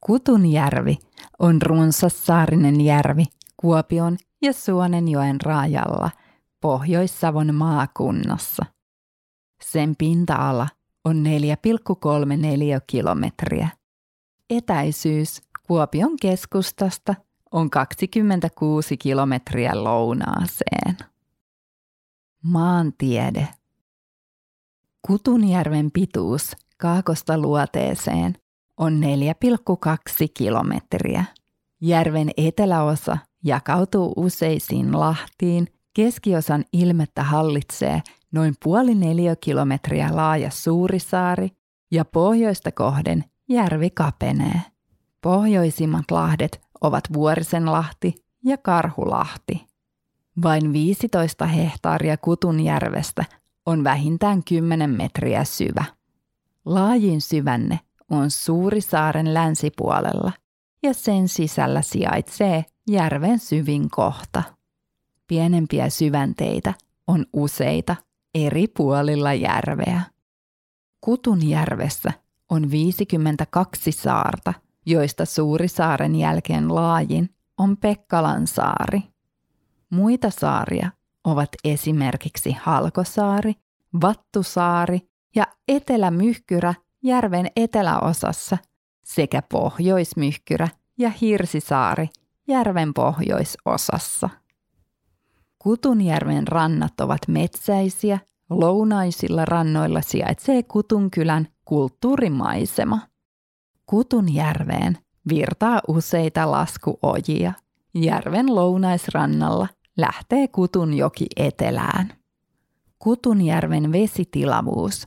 Kutunjärvi on runsas saarinen järvi Kuopion ja Suonenjoen rajalla Pohjois-Savon maakunnassa. Sen pinta-ala on 4,34 kilometriä. Etäisyys Kuopion keskustasta on 26 kilometriä lounaaseen. Maantiede. Kutunjärven pituus Kaakosta luoteeseen on 4,2 kilometriä. Järven eteläosa jakautuu useisiin lahtiin, keskiosan ilmettä hallitsee noin puoli kilometriä laaja Suurisaari ja pohjoista kohden järvi kapenee. Pohjoisimmat lahdet ovat Vuorisenlahti ja Karhulahti. Vain 15 hehtaaria Kutunjärvestä on vähintään 10 metriä syvä. Laajin syvänne on Suurisaaren länsipuolella ja sen sisällä sijaitsee järven syvin kohta. Pienempiä syvänteitä on useita eri puolilla järveä. Kutunjärvessä on 52 saarta, joista Suurisaaren jälkeen laajin on Pekkalan saari. Muita saaria ovat esimerkiksi Halkosaari, Vattusaari ja Etelämyhkyrä järven eteläosassa sekä Pohjoismyhkyrä ja Hirsisaari järven pohjoisosassa. Kutunjärven rannat ovat metsäisiä, lounaisilla rannoilla sijaitsee Kutunkylän kulttuurimaisema. Kutunjärveen virtaa useita laskuojia. Järven lounaisrannalla lähtee Kutunjoki etelään. Kutunjärven vesitilavuus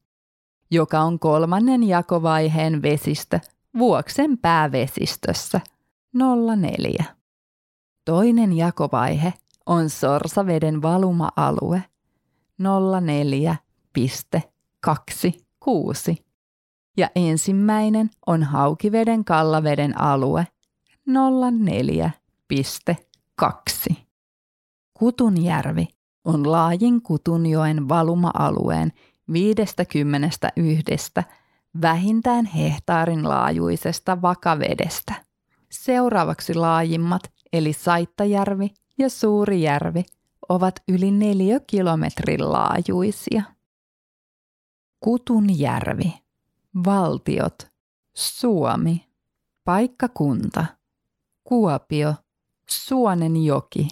joka on kolmannen jakovaiheen vesistö Vuoksen päävesistössä 04. Toinen jakovaihe on Sorsaveden valuma-alue 04.26 ja ensimmäinen on Haukiveden kallaveden alue 04.2. Kutunjärvi on laajin Kutunjoen valuma-alueen 51 vähintään hehtaarin laajuisesta vakavedestä. Seuraavaksi laajimmat eli Saittajärvi ja Suurijärvi ovat yli neljä kilometrin laajuisia. Kutunjärvi. Valtiot. Suomi. Paikkakunta. Kuopio. Suonenjoki.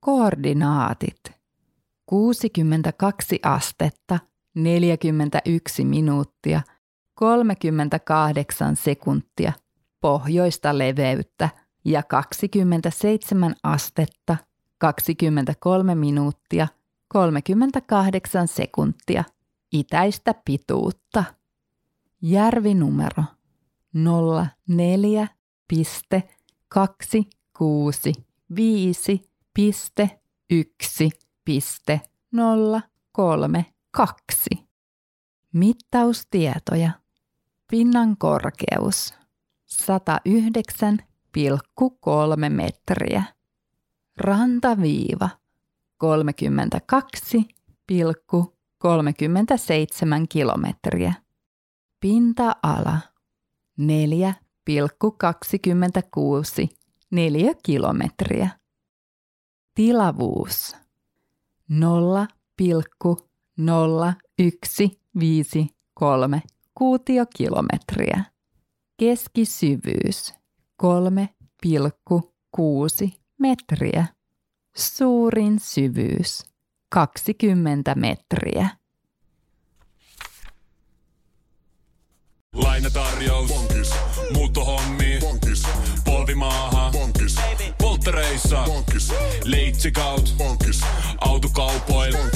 Koordinaatit. 62 astetta, 41 minuuttia, 38 sekuntia, pohjoista leveyttä – ja 27 astetta, 23 minuuttia, 38 sekuntia itäistä pituutta. Järvinumero 04.65.1.032. Mittaustietoja. Pinnan korkeus 109 kolme metriä. Rantaviiva 32,37 kilometriä. Pinta-ala 4,26 kilometriä. Tilavuus 0,0153 kuutiokilometriä. Keskisyvyys 3,6 metriä. Suurin syvyys 20 metriä. Lainatarjous. Bonkis. Muuttohommi. Bonkis. Polvimaaha. Bonkis. Polttereissa. Bonkis. Leitsikaut. Bonkis. Autokaupoil. Bonkis.